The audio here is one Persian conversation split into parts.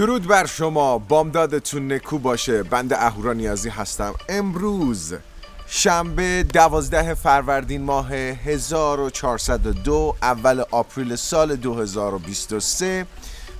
درود بر شما. بامدادتون نکو باشه. بند اهورا نیازی هستم. امروز شنبه دوازده فروردین ماه 1402 اول آپریل سال 2023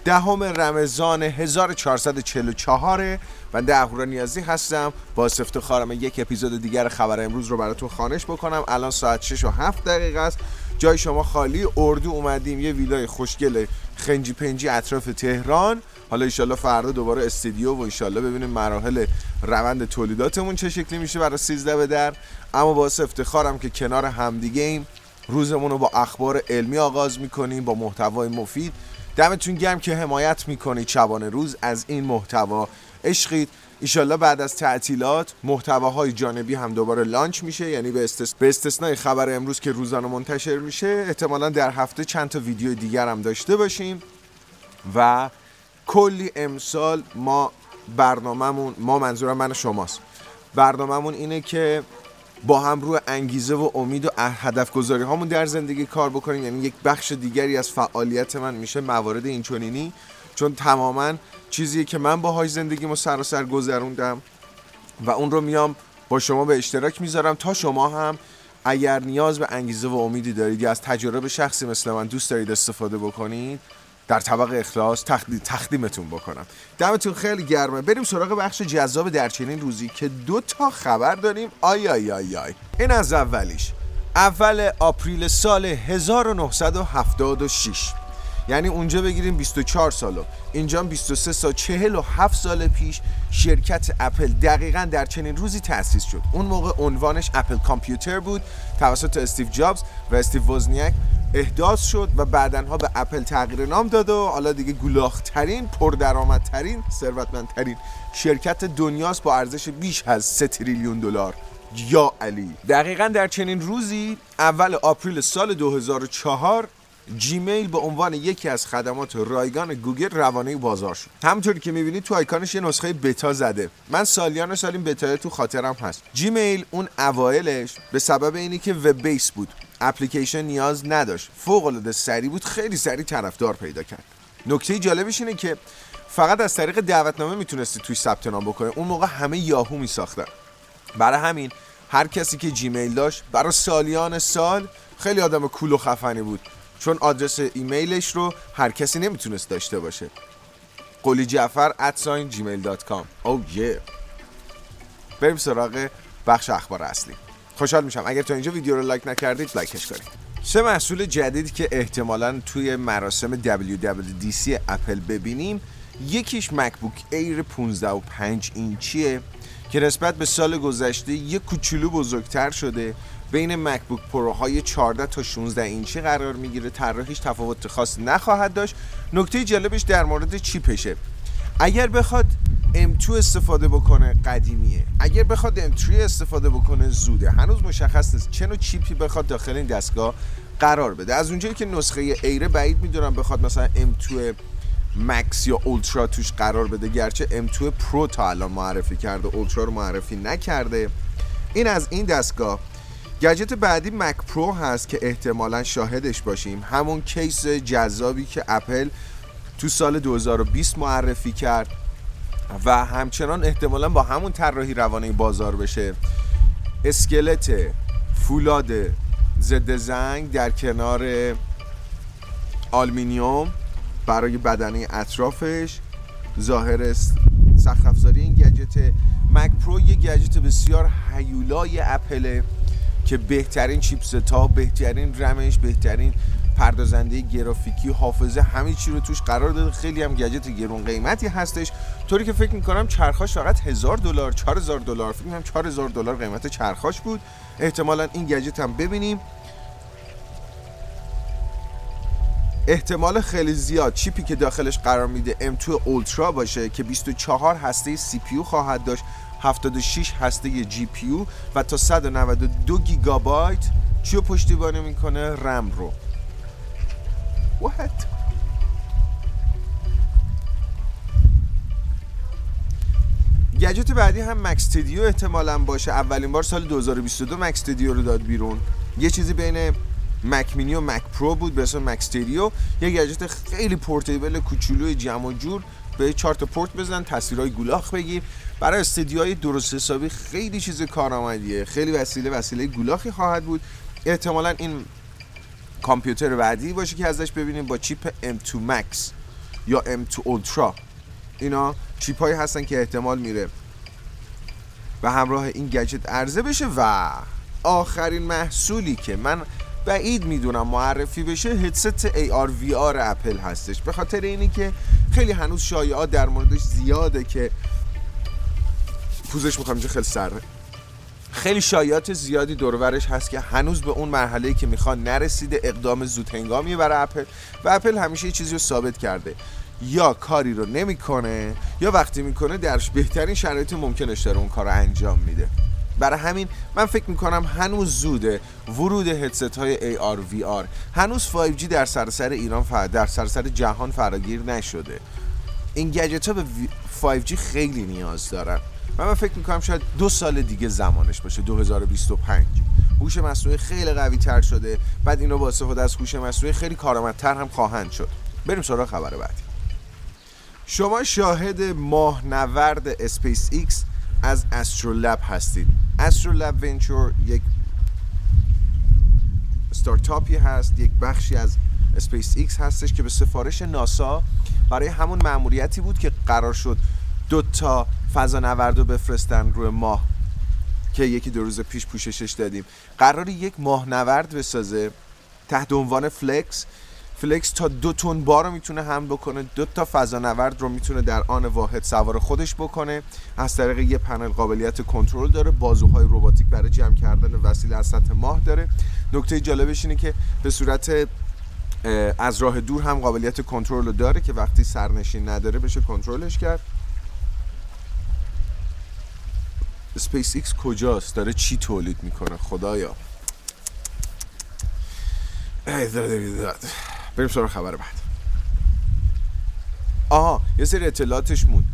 دهم رمضان 1444 بنده اهورا نیازی هستم. با افتخارم یک اپیزود دیگر خبر امروز رو براتون خانش بکنم. الان ساعت 6 و 7 دقیقه است. جای شما خالی. اردو اومدیم. یه ویلای خوشگل خنجی پنجی اطراف تهران. حالا ایشالله فردا دوباره استودیو و ایشالله ببینیم مراحل روند تولیداتمون چه شکلی میشه برای 13 به در. اما باعث افتخارم که کنار همدیگه ایم. روزمون رو با اخبار علمی آغاز می‌کنیم با محتوای مفید. دمتون گرم که حمایت می‌کنید شبانه روز از این محتوا. عشقید. ایشالله بعد از تعطیلات محتواهای جانبی هم دوباره لانچ میشه. یعنی به. به استثنای خبر امروز که روزانه منتشر میشه احتمالا در هفته چند تا ویدیو دیگر هم داشته باشیم. و کلی امسال ما برنامهمون ما منظورم من شماست. برنامهمون اینه که با هم روی انگیزه و امید و هدف گذاری هامون در زندگی کار بکنیم. یعنی یک بخش دیگری از فعالیت من میشه موارد اینچنینی. چون تماما چیزیه که من باهاش زندگیمو سر و سر گذروندم و اون رو میام با شما به اشتراک می‌ذارم تا شما هم اگر نیاز به انگیزه و امیدی دارید یا از تجربه شخصی مثل من دوست دارید استفاده بکنید در طبق اخلاص تقدیمتون بکنم. دمتون خیلی گرمه. بریم سراغ بخش جذاب در چنین روزی که دو تا خبر داریم. آی آی آی آی. این از اولیش. اول April سال 1976 یعنی اونجا بگیریم 24 سالو. اینجا 23 سال 47 سال پیش شرکت اپل دقیقا در چنین روزی تأسیس شد. اون موقع عنوانش Apple Computer بود توسط استیو جابز و استیو وزنیاک احداث شد و بعدها به اپل تغییر نام داد و حالا دیگه گولاخ‌ترین پردرآمدترین ثروتمندترین شرکت دنیاست با ارزش بیش از 3 تریلیون دلار. یا علی. دقیقا در چنین روزی اول April سال 2004 Gmail به عنوان یکی از خدمات رایگان گوگل روانه بازار شد. همونطوری که می‌بینید تو آیکانش یه نسخه بتا زده. من سالیان سال این بتا تو خاطرم هست. Gmail اون اوایلش به سبب اینی که web base بود. اپلیکیشن نیاز نداشت. فوق العاده سریع بود خیلی سریع طرفدار پیدا کرد. نکته جالبش اینه که فقط از طریق دعوتنامه می‌تونستی توی ثبت نام بکنه اون موقع همه یاهو میساختن. برای همین هر کسی که جیمیل داشت برای سالیان سال خیلی آدم کول و خفنی بود. چون آدرس ایمیلش رو هر کسی نمی‌تونست داشته باشه. قلی جعفر ادساین جیمیل دات او یه بریم سراغ بخش اخبار اصلی. خوشحال میشم. اگر تا اینجا ویدیو رو like نکردید like ش کنید. سه محصول جدید که احتمالا توی مراسم WWDC اپل ببینیم یکیش MacBook Air 15 و 5 اینچیه که نسبت به سال گذشته یک کوچولو بزرگتر شده. بین MacBook Pro های 14 تا 16 اینچی قرار می‌گیره. طراحیش تفاوت خاص نخواهد داشت. نکته جالبش در مورد chip شه. اگر بخواد M2 استفاده بکنه قدیمیه. اگر بخواد M3 استفاده بکنه زوده. هنوز مشخص نیست. چه نوع chip ی بخواد داخل این دستگاه قرار بده. از اونجایی که نسخه Air ه بعید می‌دونم بخواد مثلا M2 Max یا Ultra توش قرار بده. گرچه M2 Pro تا الان معرفی کرده Ultra رو معرفی نکرده. این از این دستگاه. گجت بعدی Mac Pro هست که احتمالا شاهدش باشیم. همون case جذابی که اپل تو سال 2020 معرفی کرد. و همچنان احتمالا با همون طراحی روانه بازار بشه. اسکلت فولاد ضد زنگ در کنار آلومینیوم برای بدنه اطرافش. ظاهر سخت افزاری این gadget. Mac Pro یه گجت بسیار هیولای اپله که بهترین chipset ها بهترین رمش بهترین پردازنده گرافیکی حافظه همه چی رو توش قرار داده. خیلی هم گجت گرون قیمتی هستش. طوری که فکر می‌کنم چرخاش فقط هزار دلار 4000 دلار. فکر می‌کنم 4000 دلار قیمت چرخاش بود. احتمالا این گجت هم ببینیم. احتمال خیلی زیاد چیپی که داخلش قرار میده M2 اولترا باشه که 24 هسته CPU خواهد داشت 76 هسته پی و تا 192 گیگابایت چی رو پشتیبانی می‌کنه؟ رم رو. What? gadget بعدی هم Mac Studio احتمالا باشه. اولین بار سال 2022 Mac Studio رو داد بیرون. یه چیزی بین Mac Mini و Mac Pro بود به اسم Mac Studio یه گجت خیلی portable کوچولوی جمع و جور. به چهار تا پورت بزن تصویرهای گولاخ بگیر. برای استدیوهای درست حسابی خیلی چیز کارآمدیه. خیلی وسیله وسیله گولاخی خواهد بود. احتمالا این کامپیوتر بعدی باشه که ازش ببینیم با چیپ M2 Max یا M2 Ultra. اینا چیپ هایی هستن که احتمال میره و همراه این گجت عرضه بشه و آخرین محصولی که من بعید می‌دونم معرفی بشه هدست AR VR اپل هستش. به خاطر اینی که خیلی هنوز شایعات در موردش زیاده که پوزش می‌خوام اینجا خیلی سره خیلی شایعات زیادی دورورش هست که هنوز به اون مرحله که می‌خوان نرسیده اقدام زود هنگامی برای اپل و اپل همیشه یه چیزی رو ثابت کرده. یا کاری رو نمی‌کنه یا وقتی می‌کنه درش بهترین شرایط ممکنش داره اون کار رو انجام میده. برای همین من فکر می‌کنم هنوز زوده ورود هدست های AR VR هنوز 5G در سراسر ایران فر... در سراسر جهان فراگیر نشده. این گجت ها به 5G خیلی نیاز دارن. و من فکر می‌کنم شاید دو سال دیگه زمانش باشه 2025 هوش مصنوعی خیلی قوی تر شده. بعد اینا با استفاده از هوش مصنوعی خیلی کارآمدتر هم خواهند شد. بریم سراغ خبر بعدی. شما شاهد ماهنورد اسپیس ایکس از Astrolab هستید. Astrolab Venturi یک استارتاپی هست یک بخشی از اسپیس ایکس هستش که به سفارش ناسا برای همون مأموریتی بود که قرار شد دو تا فضا نورد رو بفرستن روی ماه که یکی دو روز پیش پوششش دادیم. قرار یک ماه نورد بسازه تحت عنوان FLEX. FLEX تا دو تن بار رو می‌تونه حمل بکنه. دو تا فضا نورد رو می‌تونه در آن واحد سوار خودش بکنه. از طریق یه پنل قابلیت کنترل داره. بازوهای رباتیک برای جمع کردن وسیله از سطح ماه داره. نکته جالبش اینه که به صورت از راه دور هم قابلیت کنترل رو داره که وقتی سرنشین نداره بشه کنترلش کرد. اسپیس ایکس کجاست؟ داره چی تولید می‌کنه؟ خدایا. بریم سراغ خبر بعد. آها یه سری اطلاعاتش موند.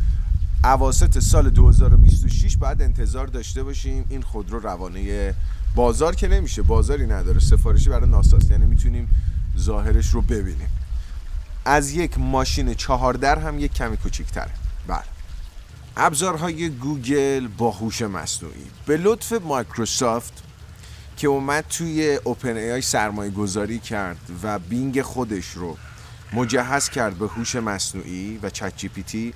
اواسط سال 2026 بعد انتظار داشته باشیم این خودرو روانه بازار که نمیشه بازاری نداره. سفارشی برای ناساست یعنی می‌تونیم ظاهرش رو ببینیم. از یک ماشین چهاردر هم یک کمی کوچیک‌تره. بله. ابزارهای گوگل با هوش مصنوعی. به لطف مایکروسافت که اومد توی OpenAI سرمایه گذاری کرد و Bing خودش رو مجهز کرد به هوش مصنوعی و ChatGPT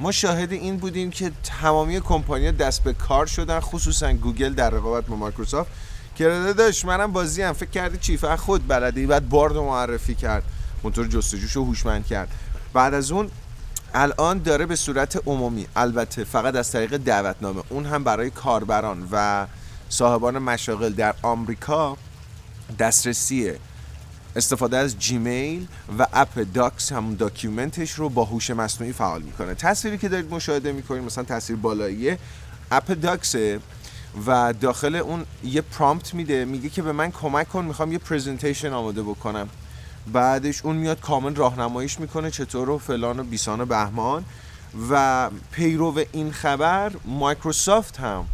ما شاهد این بودیم که تمامی کمپانی دست به کار شدن خصوصا گوگل در رقابت با مایکروسافت که داشت منم بازی هم فکر کردی چیف خود بلده بعد بارد معرفی کرد. موتور جستجوش رو هوشمند کرد. بعد از اون الان داره به صورت عمومی البته فقط از طریق دعوتنامه اون هم برای کاربران و صاحبان مشاغل در آمریکا دسترسی استفاده از جیمیل و اپ داکس هم داکیومنتش رو با هوش مصنوعی فعال می‌کنه. تصویری که دارید مشاهده می‌کنید مثلا تصویر بالاییه app Docs ه و داخل اون یه prompt میده میگه که به من کمک کن می‌خوام یه presentation آماده بکنم. بعدش اون میاد کامل راهنماییش می‌کنه چطور و فلان و بیسان و بهمان. و پیرو این خبر مایکروسافت هم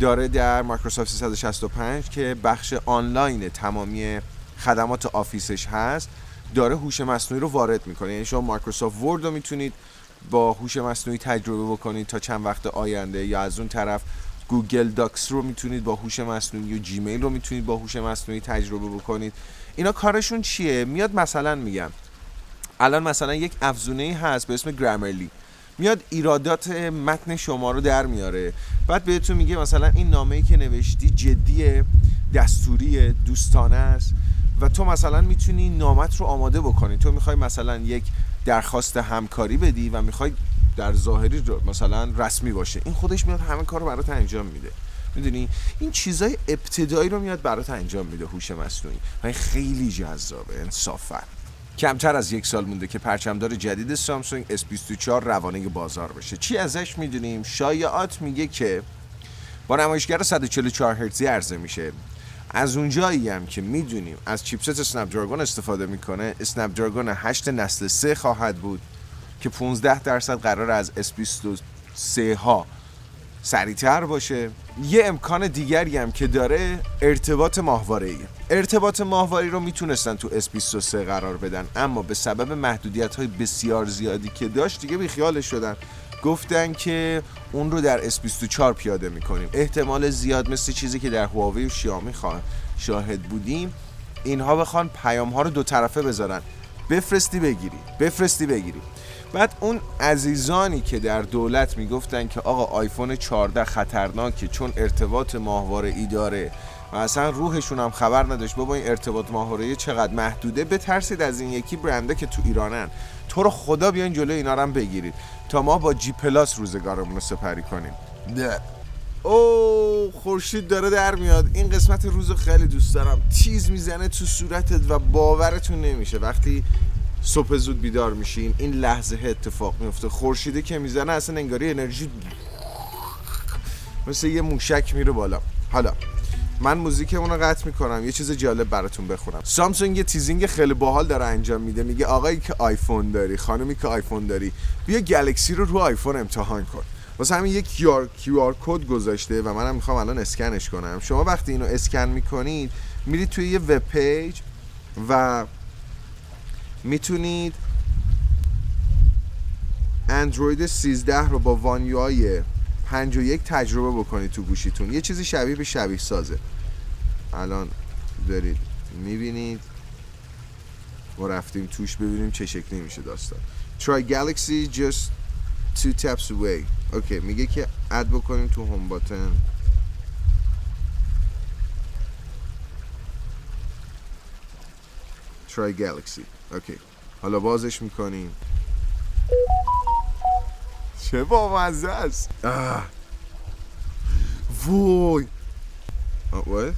داره در مایکروسافت 365 که بخش آنلاین تمامی خدمات آفیسش هست داره هوش مصنوعی رو وارد می‌کنه. یعنی شما Microsoft Word رو می‌تونید با هوش مصنوعی تجربه بکنید تا چند وقت آینده یا از اون طرف Google Docs رو می‌تونید با هوش مصنوعی و Gmail رو می‌تونید با هوش مصنوعی تجربه بکنید. اینا کارشون چیه؟ میاد مثلا میگم الان مثلا یک افزونه هست به اسم Grammarly میاد ایرادات متن شما رو در میاره. بعد بهتون میگه مثلا این نامه ای که نوشتی جدی دستوری دوستانه است. و تو مثلا می‌تونی نامت رو آماده بکنی. تو می‌خوای مثلا یک درخواست همکاری بدی و می‌خوای در ظاهری مثلا رسمی باشه. این خودش میاد همه کار رو برات انجام میده. می‌دونی؟ این چیزای ابتدایی رو میاد برات انجام میده هوش مصنوعی. و خیلی جذابه انصافا کمتر از یک سال مونده که پرچمدار جدید سامسونگ S24 روانه بازار بشه. چی ازش می‌دونیم؟ شایعات میگه که با نمایشگر 144 هرتزی عرضه میشه. از اونجایی هم که می‌دونیم از چیپست اسنپ دراگون استفاده می‌کنه اسنپ دراگون 8 نسل 3 خواهد بود که 15 درصد قرار از S23 ها سریعتر باشه. یه امکان دیگری هم که داره ارتباط ماهواره ای ارتباط ماهواره رو می‌تونستن تو S23 قرار بدن اما به سبب محدودیت های بسیار زیادی که داشت دیگه بیخیالش شدن. گفتن که اون رو در S24 پیاده می‌کنیم. احتمال زیاد مثل چیزی که در هواوی و شیائومی شاهد بودیم اینها بخوان پیام ها رو دو طرفه بذارن. بفرستی بگیری. بفرستی بگیری. بعد اون عزیزانی که در دولت می‌گفتن که آقا آیفون 14 خطرناکه چون ارتباط ماهواره ای داره و اصلا روحشون هم خبر نداشت بابا این ارتباط ماهواره چقدر محدوده؟ بترسید از این یکی برنده که تو ایرانن. تو رو خدا بیاین جلو اینا رو هم بگیرید. تا ما با جی پلاس روزگارمون رو سپری کنیم. نه او خورشید داره در میاد. این قسمت روز خیلی دوست دارم. تیز می‌زنه تو صورتت و باورتون نمیشه. وقتی صبح زود بیدار میشین این لحظه اتفاق میفته. خورشیده که می‌زنه اصلا انگاری انرژی مثل یه موشک میره بالا. حالا من موزیک رو قطع می‌کنم یه چیز جالب براتون بخونم. سامسونگ یه teasing خیلی باحال داره انجام میده. میگه آقایی که آیفون داری خانمی که آیفون داری بیا Galaxy رو رو آیفون امتحان کن. واسه همین یک QR کد گذاشته و منم می‌خوام الان اسکنش کنم. شما وقتی اینو اسکن می‌کنید میرید توی یه web page و می‌تونید اندروید 13 رو با One UI 51 تجربه بکنید تو گوشیتون. یه چیزی شبیه به شبیه سازه. الان دارید می‌بینید. ما رفتیم توش ببینیم چه شکلی میشه داستان. Try Galaxy just two taps away. OK میگه که add بکنیم تو home button Try Galaxy. اوکی. حالا بازش می‌کنیم. چه با مزه است وای. what?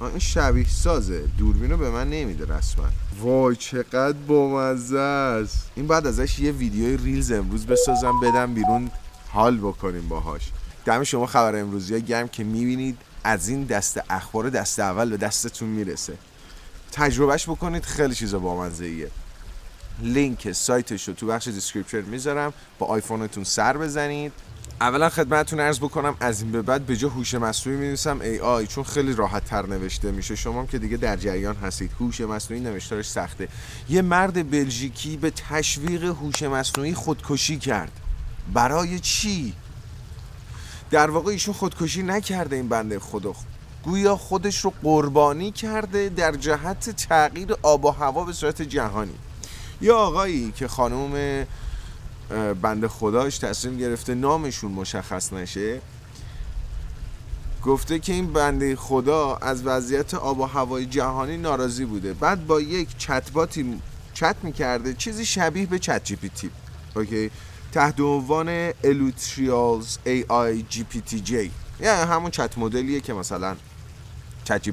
این شبیه سازه. دوربینو به من نمیده رسما. وای چقدر بامزه است. این بعد ازش یه ویدیوی ریلز امروز بسازم بدم بیرون حال بکنیم باهاش. دم شما خبر امروزی ها گرم که می‌بینید از این دست اخبار دست اول به دستتون می‌رسه. تجربه‌ش بکنید خیلی چیزا بامزه ایه لینک سایتش رو تو بخش description می‌ذارم. با آیفونتون سر بزنید. اولا خدمتتون عرض بکنم از این به بعد به جا هوش مصنوعی می‌نویسم AI چون خیلی راحت تر نوشته میشه. شما که دیگه در جریان هستید هوش مصنوعی نوشتارش سخته. یه مرد بلژیکی به تشویق هوش مصنوعی خودکشی کرد. برای چی؟ در واقع ایشون خودکشی نکرده این بنده خدا. گویا خودش رو قربانی کرده در جهت تغییر آب و هوا به صورت جهانی. یا آقایی که خانم بنده خداش تصمیم گرفته نامشون مشخص نشه گفته که این بنده خدا از وضعیت آب و هوای جهانی ناراضی بوده. بعد با یک چتباتی چت می‌کرده چیزی شبیه به ChatGPT. OK؟ تحت عنوان الوتریالز ای آی جی پی تی جی یعنی همون چت مدلیه که مثلا چت جی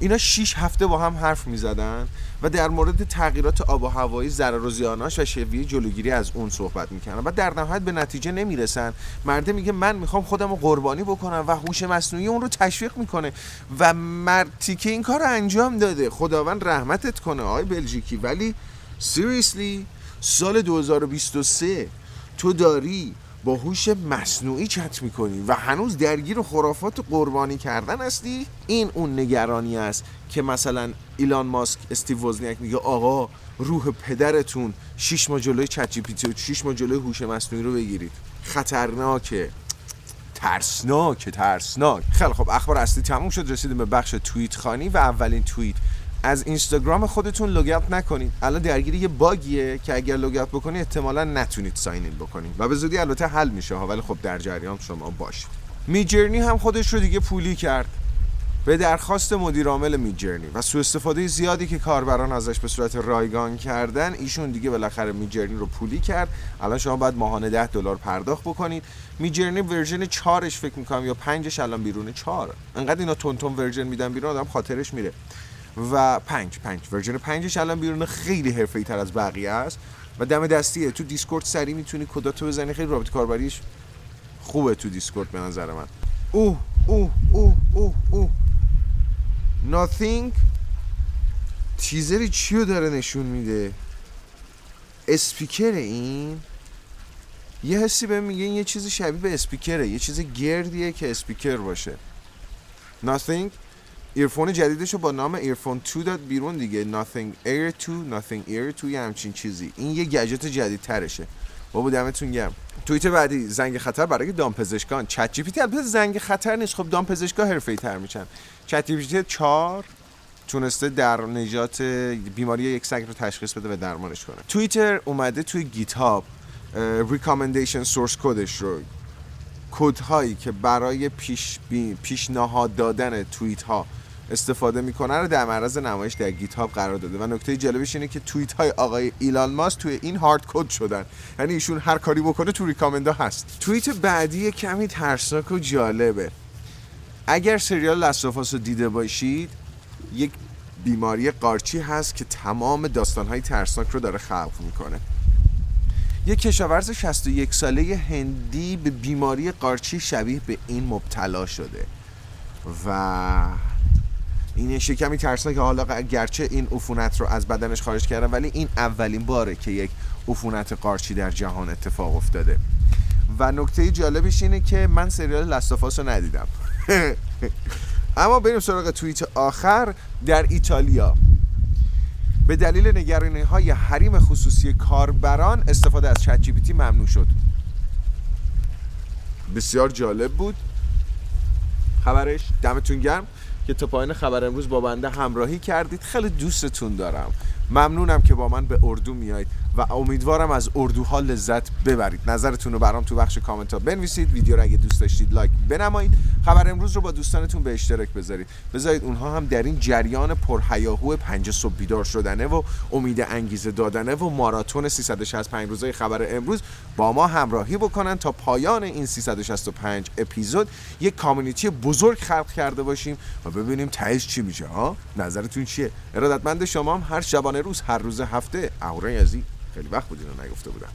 اینا 6 هفته با هم حرف می زدن و در مورد تغییرات آب و هوایی ضرر و زیاناش و شیوه جلوگیری از اون صحبت می‌کنن و در نهایت به نتیجه نمی‌رسن. مرده میگه من می‌خوام خودم رو قربانی بکنم و هوش مصنوعی اون رو تشویق می‌کنه و مرتیکه این کار رو انجام داده. خداوند رحمتت کنه آقای بلژیکی. ولی seriously سال 2023 تو داری با هوش مصنوعی چت می‌کنی و هنوز درگیر خرافات قربانی کردن هستی؟ این اون نگرانی است که مثلا ایلان ماسک استیو وزنیاک میگه آقا روح پدرتون شش ماه جلوی ChatGPT و 6 ماه جلوی هوش مصنوعی رو بگیرید. خطرناکه. ترسناک ترسناک. خیلی خب اخبار اصلی تموم شد. رسیدیم به بخش توییت خانی و اولین توییت. از اینستاگرام خودتون لوگ نکنید. الان درگیر یه باگیه که اگر لوگ بکنید احتمالا نتونید ساین این بکنید. و به زودی البته حل میشه ها ولی خب در جریان شما باشید. میجرنی هم خودش رو دیگه پولی کرد. به درخواست مدیر عامل میجرنی و سوء استفاده زیادی که کاربران ازش به صورت رایگان کردن ایشون دیگه بالاخره میجرنی رو پولی کرد. الان شما باید ماهانه 10 دلار پرداخت بکنید. Midjourney version 4 فکر می‌کنم یا 5 الان بیرونه 4 انقدر اینا تند تند version میدن بیرون آدم خاطرش میره. و پنج پنج. version پنجش الان بیرون خیلی حرفه‌ای تر از بقیه است. و دم دستیه. تو Discord سریع می‌تونی کداتو بزنی. خیلی رابط کاربریش خوبه تو Discord به نظر من. اوه اوه اوه اوه اوه. Nothing. تیزری چیو داره نشون میده؟ اسپیکر این. یه حسی بهم میگه این یه چیزی شبیه به اسپیکره. یه چیز گردیه که اسپیکر باشه. Nothing. earphone جدیدش رو با نام earphone 2 داد بیرون دیگه. Nothing Ear 2 Nothing Ear 2 یه همچین چیزی. این یه گجت جدید ترشه بابا دمتون گرم. توییت بعدی زنگ خطر برای دامپزشکان ChatGPT البته زنگ خطر نیست. خب دامپزشکا حرفه‌ای تر میشن ChatGPT 4 تونسته در نجات بیماری یک سگ رو تشخیص بده و درمانش کنه. توییتر اومده توی GitHub recommendation source code ش رو. کد هایی که برای پیش بی، پیشنهاد دادن توییت ها استفاده می‌کنه رو در معرض نمایش در GitHub قرار داده. و نکته جالبش اینه که توییت های آقای ایلان ماسک توی این hard code شدن. یعنی ایشون هر کاری بکنه تو recommend ها هست. توییت بعدی کمی ترسناک و جالبه. اگر سریال لستافاس رو دیده باشید یک بیماری قارچی هست که تمام داستانهای ترسناک رو داره خلق می‌کنه. یک کشاورز 61 ساله هندی به بیماری قارچی شبیه به این مبتلا شده. و این شکمی ترسناک. که حالا گرچه این عفونت رو از بدنش خارج کردن ولی این اولین باره که یک عفونت قارچی در جهان اتفاق افتاده. و نکته جالبش اینه که من سریال لستافاس رو ندیدم. اما بریم سراغ توییت آخر در ایتالیا. به دلیل نگرانی های حریم خصوصی کاربران استفاده از چت جی پی ممنوع شد. بسیار جالب بود. خبرش دمتون گرم. که تا پایین خبر امروز با بنده همراهی کردید. خیلی دوستتون دارم. ممنونم که با من به اردو میایید و امیدوارم از اردوها لذت ببرید. نظرتون رو برام تو بخش کامنت ها بنویسید. ویدیو رو اگه دوست داشتید لایک بنمایید. خبر امروز رو با دوستانتون به اشتراک بذارید. بذارید اونها هم در این جریان پرهیاهو پنج صبح بیدار شدنه و امید انگیزه دادنه و ماراتون 365 روزه خبر امروز با ما همراهی بکنن تا پایان این 365 اپیزود یک کامیونیتی بزرگ خلق کرده باشیم و ببینیم تهش چی میشه ها؟ نظرتون چیه؟ ارادتمند شما هم هر شبانه روز هر روز هفته. اهورای عزیز خیلی وقت بود اینو نگفته بودم.